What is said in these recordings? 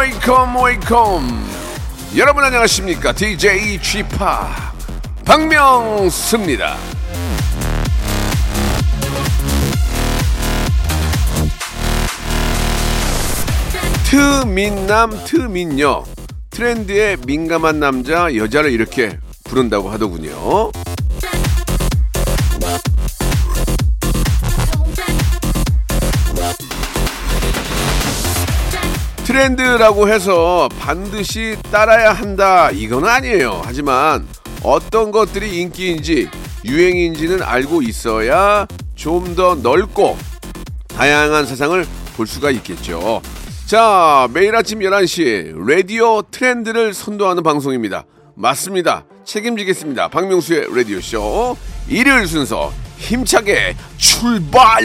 Welcome welcome. 여러분 안녕하십니까? DJ 쥐팍 박명수입니다. 트민남 트민녀. 트렌드에 민감한 남자 여자를 이렇게 부른다고 하더군요 트렌드라고 해서 반드시 따라야 한다 이건 아니에요. 하지만 어떤 것들이 인기인지 유행인지는 알고 있어야 좀 더 넓고 다양한 세상을 볼 수가 있겠죠. 자, 매일 아침 11시 라디오 트렌드를 선도하는 방송입니다. 맞습니다. 책임지겠습니다. 박명수의 라디오쇼 일요일 순서 힘차게 출발!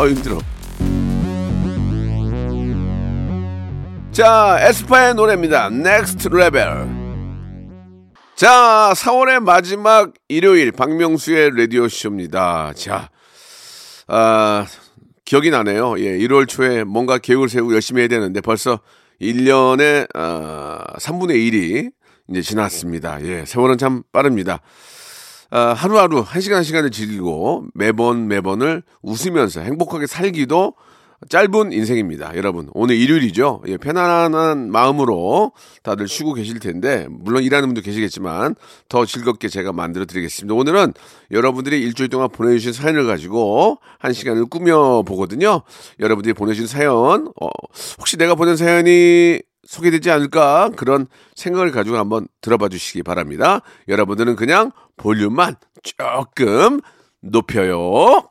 아 힘들어. 자, 에스파의 노래입니다. Next Level. 자, 4월의 마지막 일요일 박명수의 라디오 쇼입니다. 자, 아, 기억이 나네요. 예, 1월 초에 뭔가 계획을 세우고 열심히 해야 되는데 벌써 1년의 아, 3분의 1이 이제 지났습니다. 예, 세월은 참 빠릅니다. 아, 하루하루 한 시간 한 시간을 즐기고 매번 매번을 웃으면서 행복하게 살기도 짧은 인생입니다. 여러분, 오늘 일요일이죠. 예, 편안한 마음으로 다들 쉬고 계실 텐데, 물론 일하는 분도 계시겠지만, 더 즐겁게 제가 만들어 드리겠습니다. 오늘은 여러분들이 일주일 동안 보내주신 사연을 가지고 한 시간을 꾸며보거든요. 여러분들이 보내주신 사연, 어, 혹시 내가 보낸 사연이 소개되지 않을까 그런 생각을 가지고 한번 들어봐 주시기 바랍니다. 여러분들은 그냥 볼륨만 조금 높여요.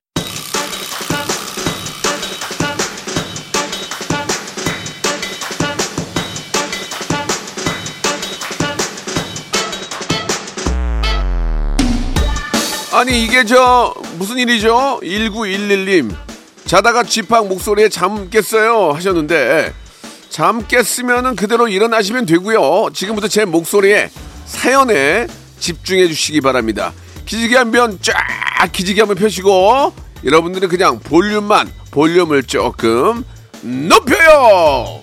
아니 이게 저 무슨 일이죠? 1911님 자다가 지팡 목소리에 잠 깼어요 하셨는데 잠 깼으면은 그대로 일어나시면 되고요. 지금부터 제 목소리에 사연에 집중해 주시기 바랍니다. 기지개 한번쫙 기지개 한번 펴시고 여러분들은 그냥 볼륨만 볼륨을 조금 높여요.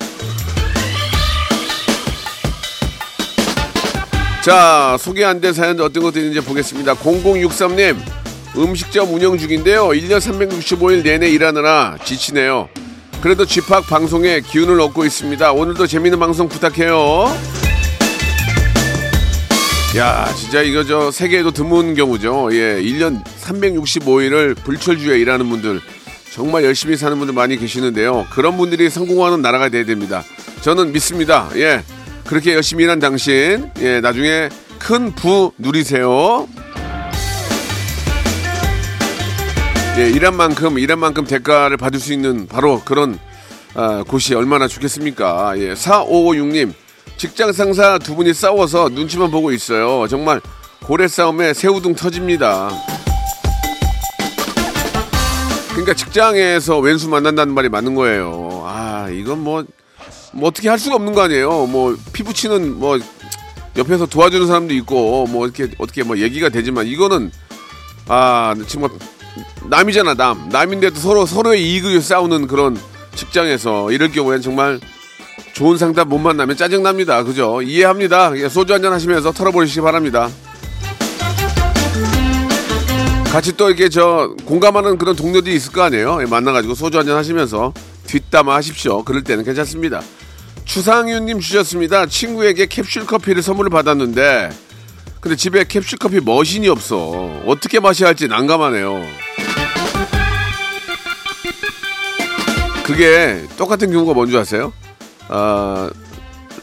자, 소개 안 된 사연 어떤 것들이 있는지 보겠습니다. 0063님, 음식점 운영 중인데요. 1년 365일 내내 일하느라 지치네요. 그래도 집합 방송에 기운을 얻고 있습니다. 오늘도 재밌는 방송 부탁해요. 야, 진짜 이거 저 세계에도 드문 경우죠. 예, 1년 365일을 불철주에 일하는 분들 정말 열심히 사는 분들 많이 계시는데요. 그런 분들이 성공하는 나라가 돼야 됩니다. 저는 믿습니다. 예. 그렇게 열심히 일한 당신, 예, 나중에 큰 부 누리세요. 예, 일한 만큼, 일한 만큼 대가를 받을 수 있는 바로 그런 아, 곳이 얼마나 좋겠습니까? 예, 4556님, 직장 상사 두 분이 싸워서 눈치만 보고 있어요. 정말 고래 싸움에 새우등 터집니다. 그러니까 직장에서 왼수 만난다는 말이 맞는 거예요. 아, 이건 뭐, 뭐 어떻게 할 수가 없는 거 아니에요. 뭐 피부 치는 뭐 옆에서 도와주는 사람도 있고 뭐 이렇게 어떻게 뭐 얘기가 되지만 이거는 아 정말 남이잖아 남 남인데도 서로 서로의 이익을 싸우는 그런 직장에서 이럴 경우에는 정말 좋은 상담 못 만나면 짜증 납니다. 그죠? 이해합니다. 예, 소주 한잔 하시면서 털어버리시기 바랍니다. 같이 또 이렇게 저 공감하는 그런 동료들이 있을 거 아니에요. 예, 만나가지고 소주 한잔 하시면서 뒷담화 하십시오. 그럴 때는 괜찮습니다. 추상윤님 주셨습니다. 친구에게 캡슐 커피를 선물을 받았는데, 근데 집에 캡슐 커피 머신이 없어. 어떻게 마셔야 할지 난감하네요. 그게 똑같은 경우가 뭔지 아세요? 아,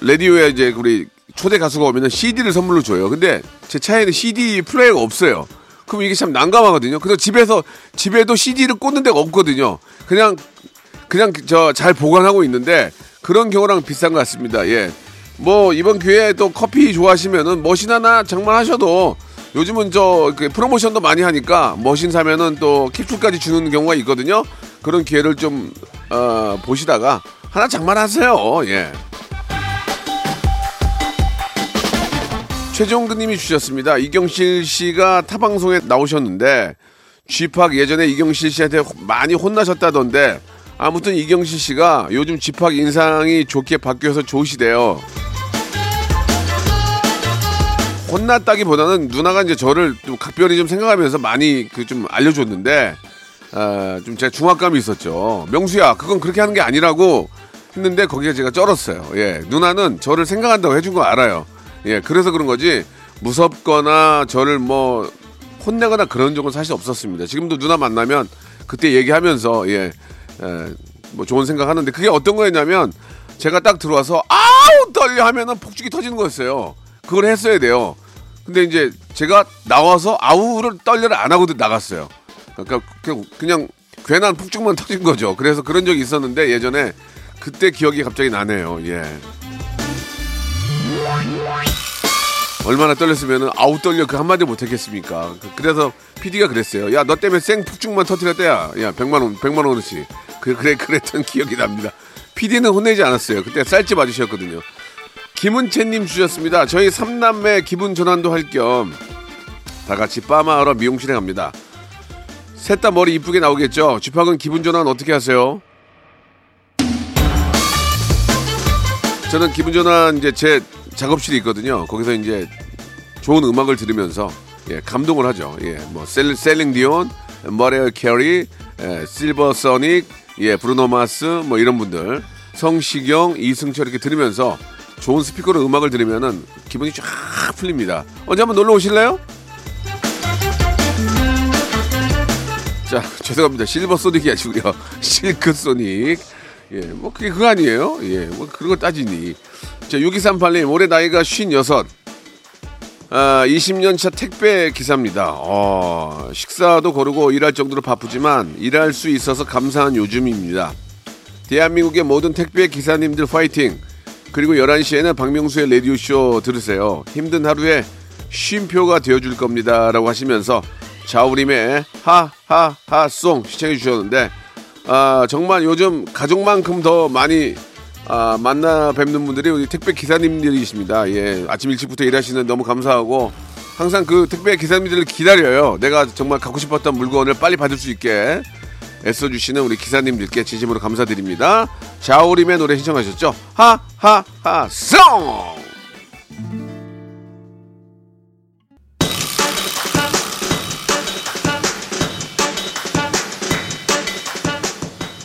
라디오에 이제 우리 초대 가수가 오면은 CD를 선물로 줘요. 근데 제 차에는 CD 플레이어가 없어요. 그럼 이게 참 난감하거든요. 그래서 집에서 집에도 CD를 꽂는 데가 없거든요. 그냥 그냥 저 잘 보관하고 있는데 그런 경우랑 비슷한 것 같습니다. 예. 뭐 이번 기회에 또 커피 좋아하시면은 머신 하나 장만하셔도 요즘은 저그 프로모션도 많이 하니까 머신 사면은 또 캡슐까지 주는 경우가 있거든요. 그런 기회를 좀 어, 보시다가 하나 장만하세요. 예. 최종근님이 주셨습니다. 이경실 씨가 타 방송에 나오셨는데 쥐팍 예전에 이경실 씨한테 많이 혼나셨다던데 아무튼 이경실 씨가 요즘 쥐팍 인상이 좋게 바뀌어서 좋으시대요. 혼났다기보다는 누나가 이제 저를 좀 각별히 좀 생각하면서 많이 그 좀 알려줬는데 아, 좀 제가 중압감이 있었죠. 명수야, 그건 그렇게 하는 게 아니라고 했는데 거기에 제가 쩔었어요. 예, 누나는 저를 생각한다고 해준 거 알아요. 예, 그래서 그런 거지 무섭거나 저를 뭐 혼내거나 그런 적은 사실 없었습니다. 지금도 누나 만나면 그때 얘기하면서 예, 에, 뭐 좋은 생각 하는데 그게 어떤 거였냐면 제가 딱 들어와서 아우 떨려 하면은 폭죽이 터지는 거였어요. 그걸 했어야 돼요. 근데 이제 제가 나와서 아우를 떨려를 안 하고 나갔어요. 그러니까 그냥 괜한 폭죽만 터진 거죠. 그래서 그런 적이 있었는데 예전에 그때 기억이 갑자기 나네요. 예. 얼마나 떨렸으면은 아우 떨려 그 한마디 못 했겠습니까? 그- 그래서 PD가 그랬어요. 야, 너 때문에 생 폭죽만 터뜨렸대야. 야, 100만 원, 100만 원어치. 그, 그래, 그랬던 기억이 납니다. PD는 혼내지 않았어요. 그때 쌀집 아저씨였거든요. 김은채님 주셨습니다. 저희 삼남매 기분 전환도 할 겸 다 같이 빠마하러 미용실에 갑니다. 셋 다 머리 이쁘게 나오겠죠? 쥐팍은 기분 전환 어떻게 하세요? 저는 기분 전환 이제 제 작업실이 있거든요. 거기서 이제 좋은 음악을 들으면서 예, 감동을 하죠. 예, 뭐 셀, 셀린 디온, 머라이어 캐리, 예, 실크 소닉, 예, 브루노 마스 뭐 이런 분들 성시경, 이승철 이렇게 들으면서 좋은 스피커로 음악을 들으면은 기분이 쫙 풀립니다. 언제 한번 놀러 오실래요? 자, 죄송합니다. 실버 소닉이 아니고요. 실크 소닉. 예, 뭐 그게 그거 아니에요? 예, 뭐 그런 걸 따지니. 자, 6238님, 올해 나이가 56. 아, 20년 차 택배 기사입니다. 어, 식사도 거르고 일할 정도로 바쁘지만 일할 수 있어서 감사한 요즘입니다. 대한민국의 모든 택배 기사님들 파이팅! 그리고 11시에는 박명수의 라디오쇼 들으세요. 힘든 하루에 쉼표가 되어줄 겁니다. 라고 하시면서 자우림의 하하하송 시청해 주셨는데 아, 정말 요즘 가족만큼 더 많이 아, 만나 뵙는 분들이 우리 택배 기사님들이십니다. 예, 아침 일찍부터 일하시는 너무 감사하고 항상 그 택배 기사님들을 기다려요. 내가 정말 갖고 싶었던 물건을 빨리 받을 수 있게 애써주시는 우리 기사님들께 진심으로 감사드립니다. 자우림의 노래 신청하셨죠? 하하하 송!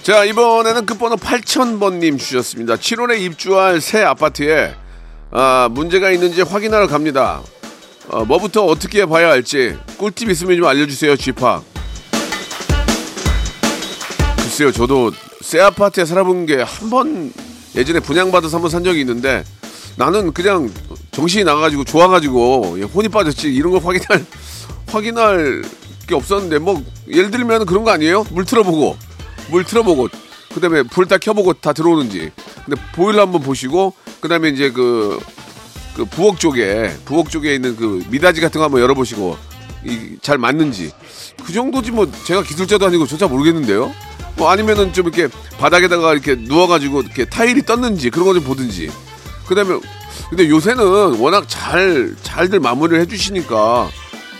자 이번에는 끝번호 8000번님 주셨습니다. 7월에 입주할 새 아파트에 아, 문제가 있는지 확인하러 갑니다. 어, 뭐부터 어떻게 봐야 할지 꿀팁 있으면 좀 알려주세요 쥐파. 글쎄요 저도 새 아파트에 살아본 게 한 번 예전에 분양받아서 한 번 산 적이 있는데 나는 그냥 정신이 나가지고 좋아가지고 예, 혼이 빠졌지 이런 걸 확인할 확인할 게 없었는데 뭐 예를 들면 그런 거 아니에요? 물 틀어보고 물 틀어보고 그다음에 불 다 켜보고 다 들어오는지. 근데 보일러 한번 보시고 그다음에 이제 그, 그 부엌 쪽에 부엌 쪽에 있는 그 미닫이 같은 거 한번 열어보시고 이, 잘 맞는지. 그 정도지 뭐 제가 기술자도 아니고 저잘 모르겠는데요? 뭐 아니면은 좀 이렇게 바닥에다가 이렇게 누워가지고 이렇게 타일이 떴는지 그런 거 좀 보든지. 그다음에 근데 요새는 워낙 잘 잘들 마무리를 해주시니까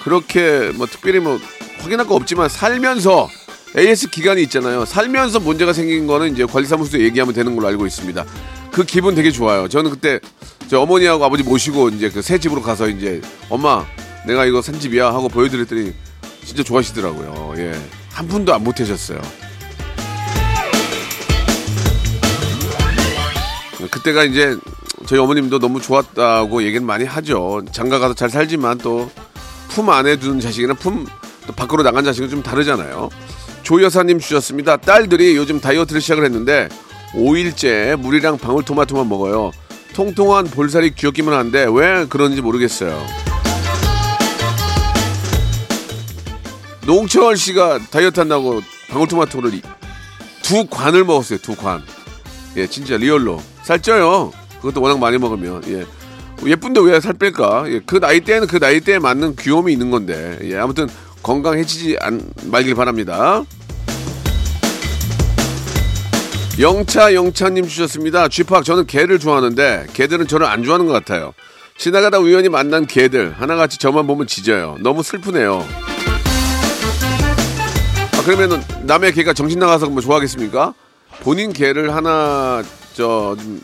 그렇게 뭐 특별히 뭐 확인할 거 없지만 살면서 AS 기간이 있잖아요. 살면서 문제가 생긴 거는 이제 관리사무소에 얘기하면 되는 걸로 알고 있습니다. 그 기분 되게 좋아요. 저는 그때 저 어머니하고 아버지 모시고 이제 그 새 집으로 가서 이제 엄마 내가 이거 산 집이야 하고 보여드렸더니 진짜 좋아하시더라고요. 예. 한 푼도 안 보태셨어요. 그때가 이제 저희 어머님도 너무 좋았다고 얘기는 많이 하죠. 장가 가서 잘 살지만 또 품 안에 두는 자식이랑 품또 밖으로 나간 자식은 좀 다르잖아요. 조 여사님 주셨습니다. 딸들이 요즘 다이어트를 시작을 했는데 5일째 물이랑 방울토마토만 먹어요. 통통한 볼살이 귀엽기만 한데 왜 그런지 모르겠어요. 농철 씨가 다이어트 한다고 방울토마토를 이- 두 관을 먹었어요. 두 관. 예, 진짜 리얼로 살쪄요. 그것도 워낙 많이 먹으면 예. 예쁜데 왜 살 뺄까? 예, 그 나이 때는 그 나이 때에 맞는 귀여움이 있는 건데 예, 아무튼 건강해지지 않, 말길 바랍니다. 영차 영차님 주셨습니다. 쥐팍 저는 개를 좋아하는데 개들은 저를 안 좋아하는 것 같아요. 지나가다 우연히 만난 개들 하나같이 저만 보면 짖어요. 너무 슬프네요. 아, 그러면은 남의 개가 정신 나가서 뭐 좋아하겠습니까? 본인 개를 하나 저좀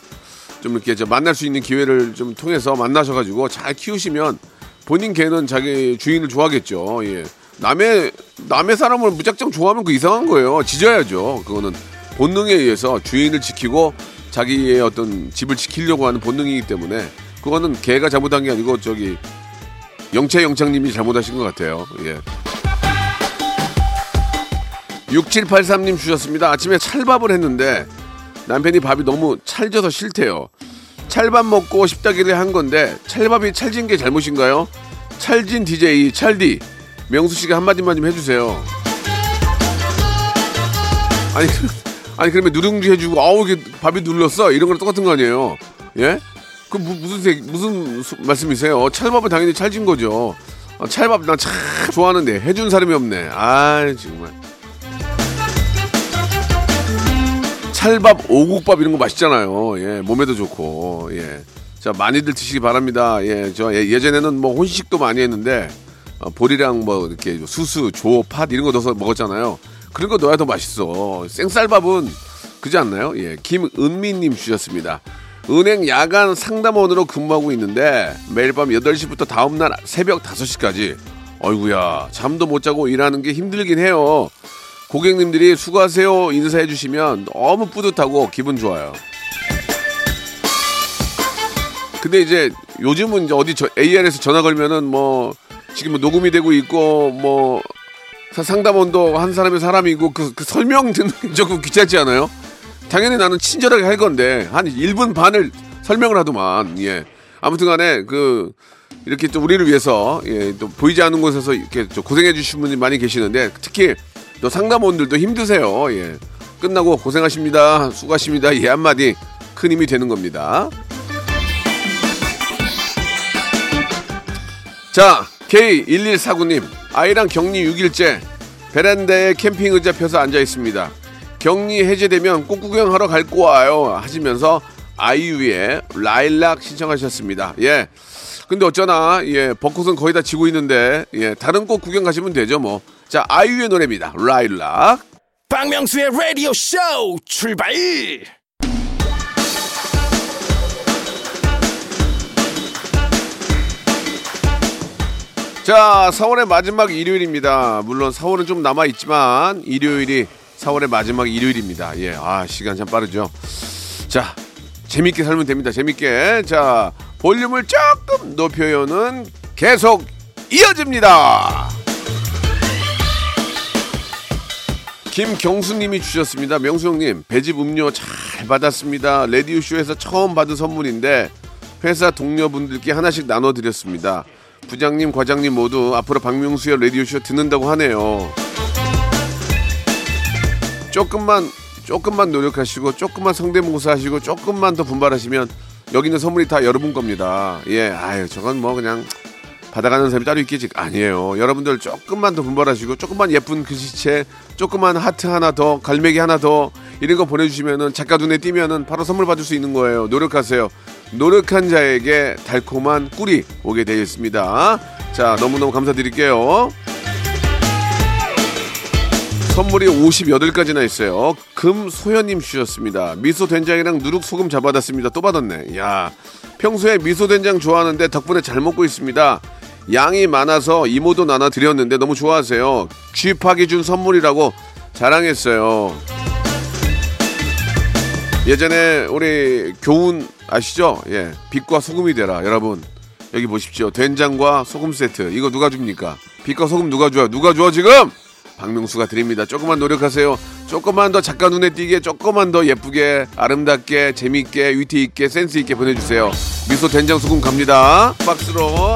좀 이렇게 저 만날 수 있는 기회를 좀 통해서 만나셔가지고 잘 키우시면 본인 개는 자기 주인을 좋아하겠죠. 예. 남의 남의 사람을 무작정 좋아하면 그 이상한 거예요. 짖어야죠. 그거는 본능에 의해서 주인을 지키고 자기의 어떤 집을 지키려고 하는 본능이기 때문에 그거는 개가 잘못한 게 아니고 저기 영채 영창님이 잘못하신 것 같아요. 예. 6783님 주셨습니다. 아침에 찰밥을 했는데 남편이 밥이 너무 찰져서 싫대요. 찰밥 먹고 싶다길래 한 건데 찰밥이 찰진 게 잘못인가요? 찰진 DJ 찰디 명수 씨가 한마디만 좀 해주세요. 아니 그- 아니 그러면 누룽지 해주고 아우 이게 밥이 눌렀어 이런 거랑 똑같은 거 아니에요? 예? 그 무, 무슨 색- 무슨 수- 말씀이세요? 찰밥은 당연히 찰진 거죠. 아, 찰밥 나 참 좋아하는데 해준 사람이 없네. 아 정말. 찰밥, 오곡밥 이런 거 맛있잖아요. 예, 몸에도 좋고. 예. 자, 많이들 드시기 바랍니다. 예, 저 예, 예전에는 뭐 혼식도 많이 했는데 어, 보리랑 뭐 이렇게 수수, 조, 팥 이런 거 넣어서 먹었잖아요. 거 넣어야 더 맛있어. 생쌀밥은 그지 않나요? 예, 김은미님 주셨습니다. 은행 야간 상담원으로 근무하고 있는데 매일 밤 8시부터 다음날 새벽 5시까지 어이구야 잠도 못 자고 일하는 게 힘들긴 해요. 고객님들이 수고하세요 인사해 주시면 너무 뿌듯하고 기분 좋아요. 근데 이제 요즘은 이제 어디 저 AR에서 전화 걸면은 뭐 지금 뭐 녹음이 되고 있고 뭐 사- 상담원도 한 사람의 사람이고 그, 그 설명 듣는 게 조금 귀찮지 않아요? 당연히 나는 친절하게 할 건데 한 1분 반을 설명을 하더만 예. 아무튼 간에 그 이렇게 또 우리를 위해서 예, 또 보이지 않는 곳에서 이렇게 좀 고생해 주신 분이 많이 계시는데 특히 또 상담원들도 힘드세요 예. 끝나고 고생하십니다. 수고하십니다. 예 한마디. 큰 힘이 되는 겁니다. 자 K1149님 아이랑 격리 6일째 베란다에 캠핑 의자 펴서 앉아 있습니다 격리 해제되면 꽃 구경하러 갈 거예요 하시면서 아이유의 라일락 신청하셨습니다. 예. 근데 어쩌나 예 벚꽃은 거의 다 지고 있는데 예 다른 꽃 구경 가시면 되죠 뭐. 자 아이유의 노래입니다. 라일락. 박명수의 라디오 쇼 출발 자 4월의 마지막 일요일입니다. 물론 4월은 좀 남아 있지만 일요일이 4월의 마지막 일요일입니다. 예, 아 시간 참 빠르죠. 자 재밌게 살면 됩니다. 재밌게 자 볼륨을 조금 높여요는 계속 이어집니다. 김경수님이 주셨습니다. 명수 형님 배즙 음료 잘 받았습니다. 레디오 쇼에서 처음 받은 선물인데 회사 동료분들께 하나씩 나눠드렸습니다. 부장님, 과장님 모두 앞으로 박명수의 라디오 쇼 듣는다고 하네요. 조금만 조금만 노력하시고 조금만 성대모사 하시고 조금만 더 분발하시면 여기 있는 선물이 다 여러분 겁니다. 예, 아유 저건 뭐 그냥 받아가는 사람이 따로 있겠지 아니에요. 여러분들 조금만 더 분발하시고 조금만 예쁜 글씨체, 조금만 하트 하나 더, 갈매기 하나 더 이런 거 보내주시면은 작가 눈에 띄면은 바로 선물 받을 수 있는 거예요. 노력하세요. 노력한 자에게 달콤한 꿀이 오게 되어 있습니다. 자, 너무너무 감사드릴게요. 선물이 58가지나 있어요. 금소연님 주셨습니다. 미소 된장이랑 누룩 소금 잡아놨습니다. 또 받았네. 야 평소에 미소 된장 좋아하는데 덕분에 잘 먹고 있습니다. 양이 많아서 이모도 나눠 드렸는데 너무 좋아하세요. 쥐팍이 준 선물이라고 자랑했어요. 예전에 우리 교훈 아시죠? 예, 빛과 소금이 되라. 여러분 여기 보십시오. 된장과 소금 세트. 이거 누가 줍니까? 빛과 소금 누가 줘요? 누가 줘 지금? 박명수가 드립니다. 조금만 노력하세요. 조금만 더 작가 눈에 띄게, 조금만 더 예쁘게, 아름답게, 재미있게, 위트 있게, 센스 있게 보내주세요. 미소 된장 소금 갑니다. 박스로.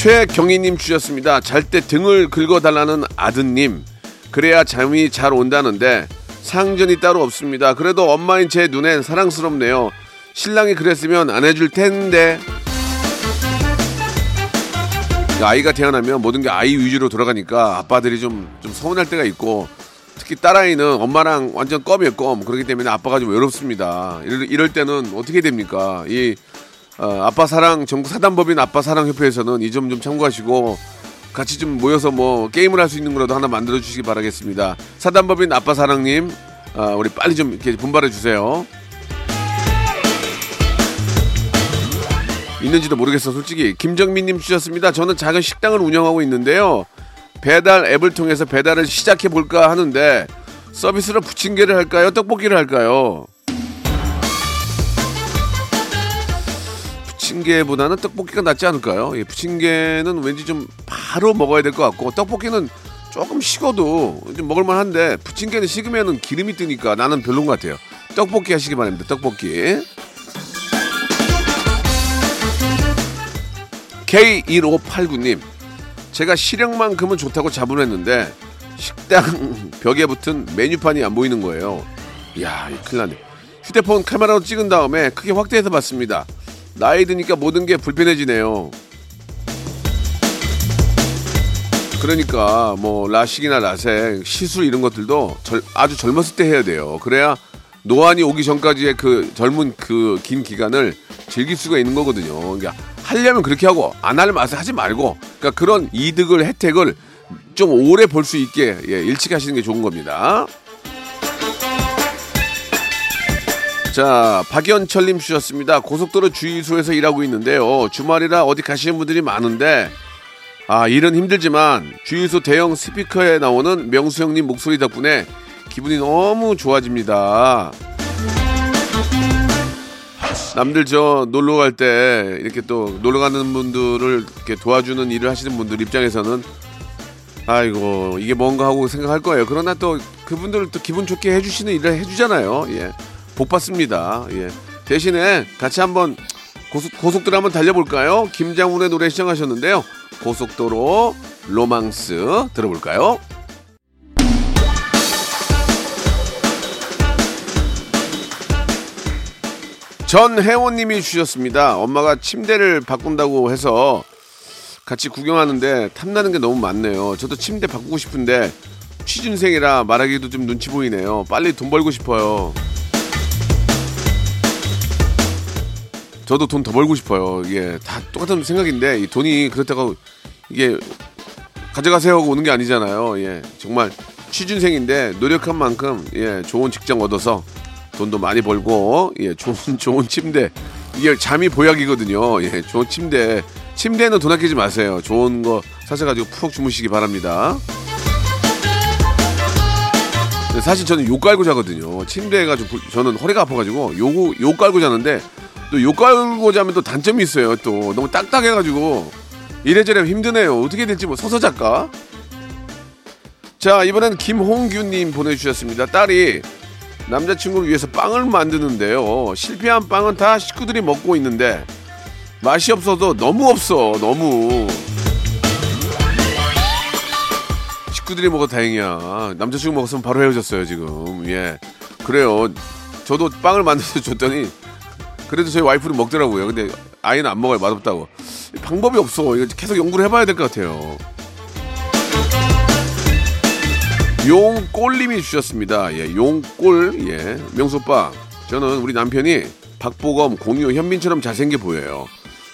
최경희님 주셨습니다. 잘 때 등을 긁어달라는 아드님. 그래야 잠이 잘 온다는데 상전이 따로 없습니다. 그래도 엄마인 제 눈엔 사랑스럽네요. 신랑이 그랬으면 안 해줄 텐데. 아이가 태어나면 모든 게 아이 위주로 돌아가니까 아빠들이 좀, 좀 서운할 때가 있고 특히 딸아이는 엄마랑 완전 껌이에요, 껌. 그렇기 때문에 아빠가 좀 외롭습니다. 이럴, 이럴 때는 어떻게 됩니까? 이 어, 아빠 사랑 전국 사단법인 아빠 사랑 협회에서는 이 점 좀 참고하시고 같이 좀 모여서 뭐 게임을 할 수 있는 거라도 하나 만들어 주시기 바라겠습니다. 사단법인 아빠 사랑님, 아, 우리 빨리 좀 이렇게 분발해 주세요. 있는지도 모르겠어 솔직히 김정민님 주셨습니다. 저는 작은 식당을 운영하고 있는데요. 배달 앱을 통해서 배달을 시작해 볼까 하는데 서비스로 부침개를 할까요? 떡볶이를 할까요? 부침개보다는 떡볶이가 낫지 않을까요? 예, 부침개는 왠지 좀 바로 먹어야 될 것 같고 떡볶이는 조금 식어도 좀 먹을만 한데 부침개는 식으면 기름이 뜨니까 나는 별론 것 같아요. 떡볶이 하시기 바랍니다. 떡볶이. K1589님, 제가 시력만큼은 좋다고 자문했는데 식당 벽에 붙은 메뉴판이 안 보이는 거예요. 이야, 이 큰일 났네. 휴대폰 카메라로 찍은 다음에 크게 확대해서 봤습니다. 나이 드니까 모든 게 불편해지네요. 그러니까 뭐 라식이나 라섹, 시술 이런 것들도 절- 아주 젊었을 때 해야 돼요. 그래야 노안이 오기 전까지의 그 젊은 그 긴 기간을 즐길 수가 있는 거거든요. 그러니까 하려면 그렇게 하고 안 하려면 아서 하지 말고 그러니까 그런 이득을 혜택을 좀 오래 볼 수 있게 예, 일찍 하시는 게 좋은 겁니다. 자, 박연철님 주셨습니다. 고속도로 주유소에서 일하고 있는데요. 주말이라 어디 가시는 분들이 많은데, 아, 일은 힘들지만 주유소 대형 스피커에 나오는 명수 형님 목소리 덕분에 기분이 너무 좋아집니다. 남들 저 놀러 갈 때 이렇게 또 놀러 가는 분들을 이렇게 도와주는 일을 하시는 분들 입장에서는 아이고 이게 뭔가 하고 생각할 거예요. 그러나 또 그분들을 또 기분 좋게 해주시는 일을 해주잖아요. 예, 복 받습니다. 예, 대신에 같이 한번 고속, 고속도로 한번 달려볼까요? 김장훈의 노래 시청하셨는데요. 고속도로 로망스 들어볼까요? 전혜원님이 주셨습니다. 엄마가 침대를 바꾼다고 해서 같이 구경하는데 탐나는 게 너무 많네요. 저도 침대 바꾸고 싶은데 취준생이라 말하기도 좀 눈치 보이네요. 빨리 돈 벌고 싶어요. 저도 돈 더 벌고 싶어요. 이게 다 똑같은 생각인데 이 돈이 그렇다고 이게 가져가세요 하고 오는 게 아니잖아요. 예, 정말 취준생인데 노력한 만큼 예, 좋은 직장 얻어서 돈도 많이 벌고 예, 좋은 좋은 침대 이게 잠이 보약이거든요. 예, 좋은 침대 침대는 돈 아끼지 마세요. 좋은 거 사셔가지고 푹 주무시기 바랍니다. 사실 저는 욕 깔고 자거든요. 침대가 좀 불- 저는 허리가 아파가지고 요거 욕 깔고 자는데 또 욕 깔고 자면 또 단점이 있어요. 또 너무 딱딱해가지고 이래저래 힘드네요. 어떻게 될지 뭐 서서 작가. 자 이번엔 김홍규님 보내주셨습니다. 딸이 남자친구를 위해서 빵을 만드는데요. 실패한 빵은 다 식구들이 먹고 있는데 맛이 없어도 너무 없어. 너무. 식구들이 먹어 다행이야. 남자친구 먹었으면 바로 헤어졌어요 지금. 예. 그래요. 저도 빵을 만들어서 줬더니 그래도 저희 와이프는 먹더라고요. 근데 아이는 안 먹어요. 맛없다고. 방법이 없어. 이거 계속 연구를 해봐야 될 것 같아요. 용꼴님이 주셨습니다. 예, 용꼴. 예, 명수 오빠. 저는 우리 남편이 박보검, 공유, 현민처럼 잘생겨 보여요.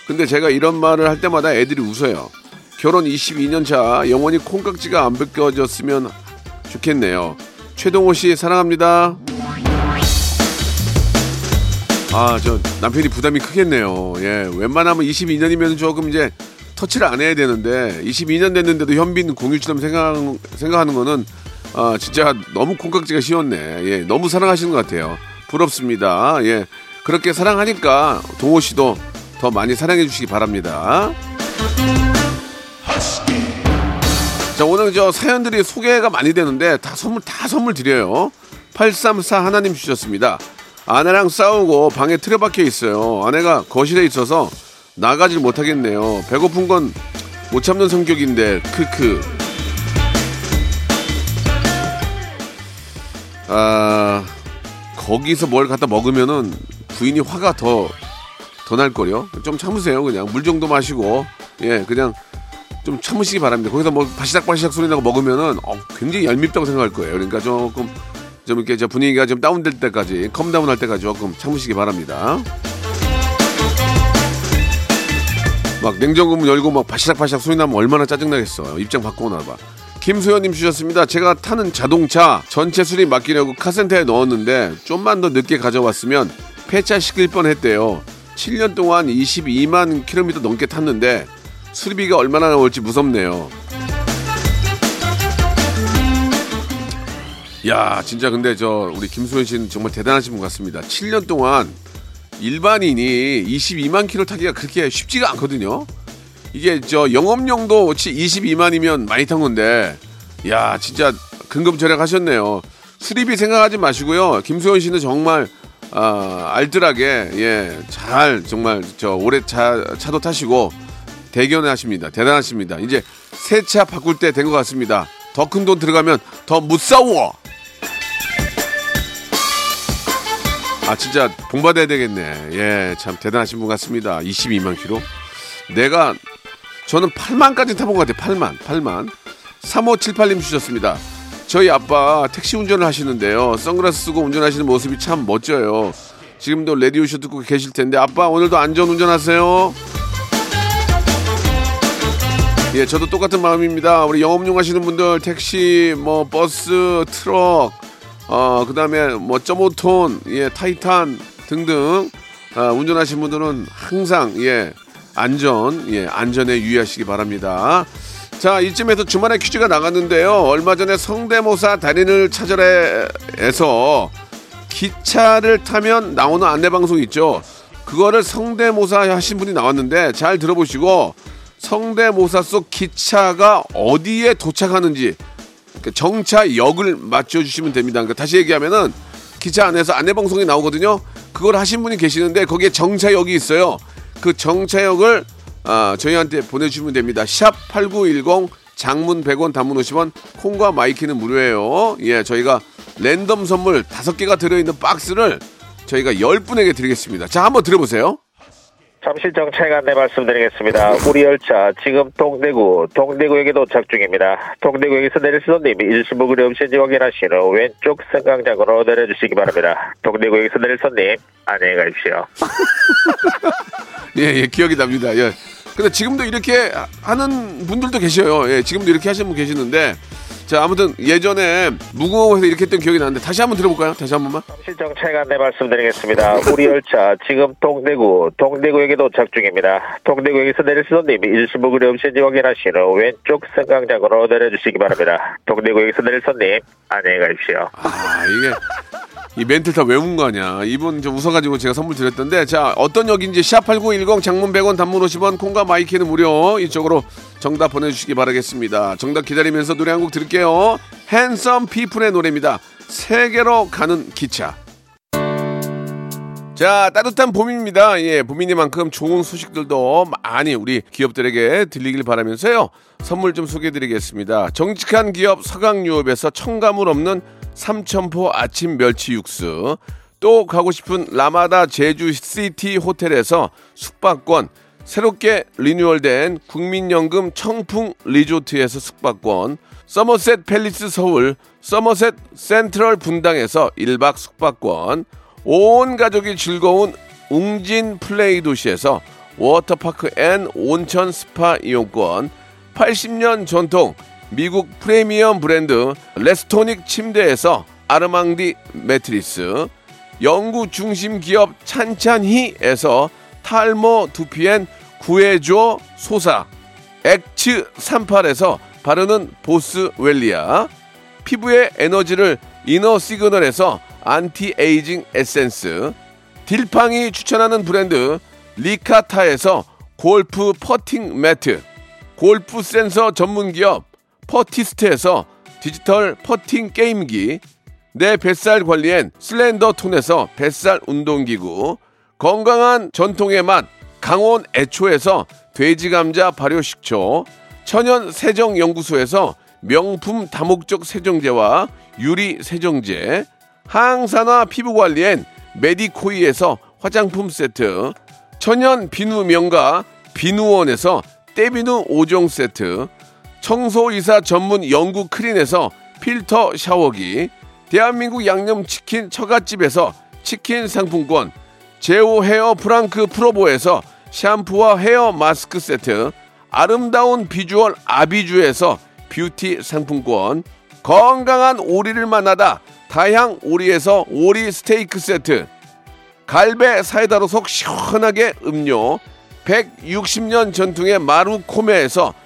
근데 제가 이런 말을 할 때마다 애들이 웃어요. 결혼 22년 차 영원히 콩깍지가 안 벗겨졌으면 좋겠네요. 최동호 씨 사랑합니다. 아, 저 남편이 부담이 크겠네요. 예, 웬만하면 22년이면 조금 이제 터치를 안 해야 되는데 22년 됐는데도 현빈 공유처럼 생각 생각하는 거는 아, 진짜 너무 콩깍지가 씌웠네. 예, 너무 사랑하시는 것 같아요. 부럽습니다. 예, 그렇게 사랑하니까 동호 씨도 더 많이 사랑해 주시기 바랍니다. 자, 오늘 저 사연들이 소개가 많이 되는데 다 선물, 다 선물 드려요. 834 하나님 주셨습니다. 아내랑 싸우고 방에 틀어박혀 있어요. 아내가 거실에 있어서 나가질 못하겠네요. 배고픈 건 못 참는 성격인데, 크크. 아, 거기서 뭘 갖다 먹으면은 부인이 화가 더, 더 날걸요? 좀 참으세요, 그냥. 물 정도 마시고, 예, 그냥 좀 참으시기 바랍니다. 거기서 뭐 바시락바시락 소리 나고 먹으면은 어, 굉장히 얄밉다고 생각할 거예요. 그러니까 조금 좀 이렇게 저 분위기가 좀 다운될 때까지 calm down 할 때까지 조금 참으시기 바랍니다. 막 냉장고 문 열고 막 바시락바시락 소리 나면 얼마나 짜증나겠어요. 입장 바꾸고 나봐. 김소연님 주셨습니다. 제가 타는 자동차 전체 수리 맡기려고 카센터에 넣었는데 좀만 더 늦게 가져왔으면 폐차시킬 뻔했대요. 7년 동안 22만 킬로미터 넘게 탔는데 수리비가 얼마나 나올지 무섭네요. 야, 진짜 근데 저 우리 김소연 씨는 정말 대단하신 분 같습니다. 7년 동안 일반인이 22만 킬로 타기가 그렇게 쉽지가 않거든요. 이게 저 영업용도 22만이면 많이 탄 건데, 야, 진짜 근검절약하셨네요. 수리비 생각하지 마시고요. 김소연 씨는 정말 아, 알뜰하게 예, 잘 정말 저 오래 차 차도 타시고 대견하십니다. 대단하십니다. 이제 새 차 바꿀 때 된 것 같습니다. 더 큰 돈 들어가면 더 무서워. 아 진짜 본받아야 되겠네. 예, 참 대단하신 분 같습니다. 22만 킬로. 내가 저는 8만까지 타본 것 같아요. 8만, 8만. 3578님 주셨습니다. 저희 아빠 택시 운전을 하시는데요. 선글라스 쓰고 운전하시는 모습이 참 멋져요. 지금도 레디오쇼 듣고 계실 텐데 아빠 오늘도 안전 운전하세요. 예, 저도 똑같은 마음입니다. 우리 영업용 하시는 분들 택시, 뭐 버스, 트럭, 어 그 다음에 뭐 점오톤, 예, 타이탄 등등 아, 운전하시는 분들은 항상 예 안전, 예 안전에 유의하시기 바랍니다. 자, 이쯤에서 주말에 퀴즈가 나갔는데요. 얼마 전에 성대모사 달인을 찾아라에서 기차를 타면 나오는 안내 방송 있죠. 그거를 성대모사 하신 분이 나왔는데 잘 들어보시고 성대모사 속 기차가 어디에 도착하는지 그 정차 역을 맞춰주시면 됩니다. 그러니까 다시 얘기하면은 기차 안에서 안내 방송이 나오거든요. 그걸 하신 분이 계시는데 거기에 정차역이 있어요. 그 정차역을 아, 저희한테 보내주시면 됩니다. 샵 8910 장문 100원 단문 50원 콩과 마이케이는 무료예요. 예, 저희가 랜덤 선물 5개가 들어있는 박스를 저희가 10분에게 드리겠습니다. 자, 한번 들어보세요. 잠시 정차에 안내 말씀드리겠습니다. 우리 열차 지금 동대구, 동대구역에 도착 중입니다. 동대구역에서 내릴 손님이 일시불 그리 없인지 확인하신 후 왼쪽 승강장으로 내려주시기 바랍니다. 동대구역에서 내릴 손님 안녕히 가십시오. 예, 예, 기억이 납니다. 예. 근데 지금도 이렇게 하는 분들도 계셔요. 예, 지금도 이렇게 하시는 분 계시는데. 자, 아무튼 예전에 무궁화호에서 이렇게 했던 기억이 나는데 다시 한번 들어볼까요? 다시 한 번만. 안내 말씀드리겠습니다. 우리 열차 지금 동대구, 동대구역에 도착 중입니다. 동대구역에서 내릴 손님이 잊으신 물건이 없는지 확인하신 후 왼쪽 승강장으로 내려주시기 바랍니다. 동대구역에서 내릴 손님 안녕히 가십시오. 아, 이게 이 멘트를 다 외운 거 아니야. 이분 좀 웃어가지고 제가 선물 드렸던데 자 어떤 역인지 샵8910 장문 100원 단문 50원 콩과 마이케이는 무료 이쪽으로 정답 보내주시기 바라겠습니다. 정답 기다리면서 노래 한 곡 들을게요. 핸섬 피플의 노래입니다. 세계로 가는 기차. 자, 따뜻한 봄입니다. 예, 봄이니만큼 좋은 소식들도 많이 우리 기업들에게 들리길 바라면서요. 선물 좀 소개해 드리겠습니다. 정직한 기업 서강유업에서 청가물 없는 삼천포 아침 멸치 육수. 또 가고 싶은 라마다 제주 시티 호텔에서 숙박권. 새롭게 리뉴얼된 국민연금 청풍 리조트에서 숙박권. 서머셋 팰리스 서울, 서머셋 센트럴 분당에서 1박 숙박권. 온 가족이 즐거운 웅진 플레이 도시에서 워터파크 and 온천 스파 이용권, 80년 전통 미국 프리미엄 브랜드 레스토닉 침대에서 아르망디 매트리스, 연구 중심 기업 찬찬히에서 탈모 두피엔 구해줘 소사, 엑츠 38에서 바르는 보스 웰리아, 피부의 에너지를 이너 시그널에서 안티에이징 에센스, 딜팡이 추천하는 브랜드 리카타에서 골프 퍼팅 매트, 골프 센서 전문 기업 퍼티스트에서 디지털 퍼팅 게임기, 내 뱃살 관리엔 슬렌더 톤에서 뱃살 운동기구, 건강한 전통의 맛 강원 애초에서 돼지 감자 발효 식초, 천연 세정 연구소에서 명품 다목적 세정제와 유리 세정제, 항산화 피부 관리엔 메디코이에서 화장품 세트, 천연 비누 명가 비누원에서 때비누 5종 세트, 청소이사 전문 영구 크린에서 필터 샤워기, 대한민국 양념치킨 처갓집에서 치킨 상품권, 제오 헤어 프랑크 프로보에서 샴푸와 헤어 마스크 세트, 아름다운 비주얼 아비주에서 뷰티 상품권, 건강한 오리를 만나다 다향 오리에서 오리 스테이크 세트, 갈배 사이다로 속 시원하게 음료, 160년 전통의 마루코메에서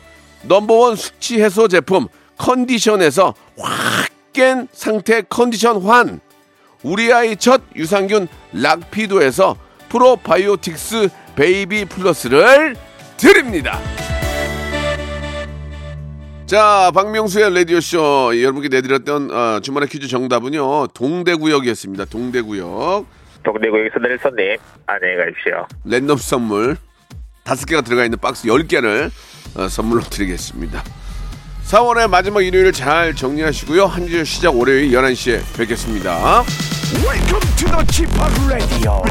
number one 숙취 해소 제품 컨디션에서 확 깬 상태 컨디션 환, 우리 아이 첫 유산균 락피도에서 프로바이오틱스 베이비 플러스를 드립니다. 자, 박명수의 라디오쇼 여러분께 내드렸던 어, 주말의 퀴즈 정답은요. 동대구역이었습니다. 동대구역. 동대구역에서 손님 안녕히 가십시오. 랜덤 선물 다섯 개가 들어가 있는 박스 10개를 어, 선물로 드리겠습니다. 4월의 마지막 일요일 잘 정리하시고요. 한 주 시작 월요일 11시에 뵙겠습니다. Welcome to the Chip Radio.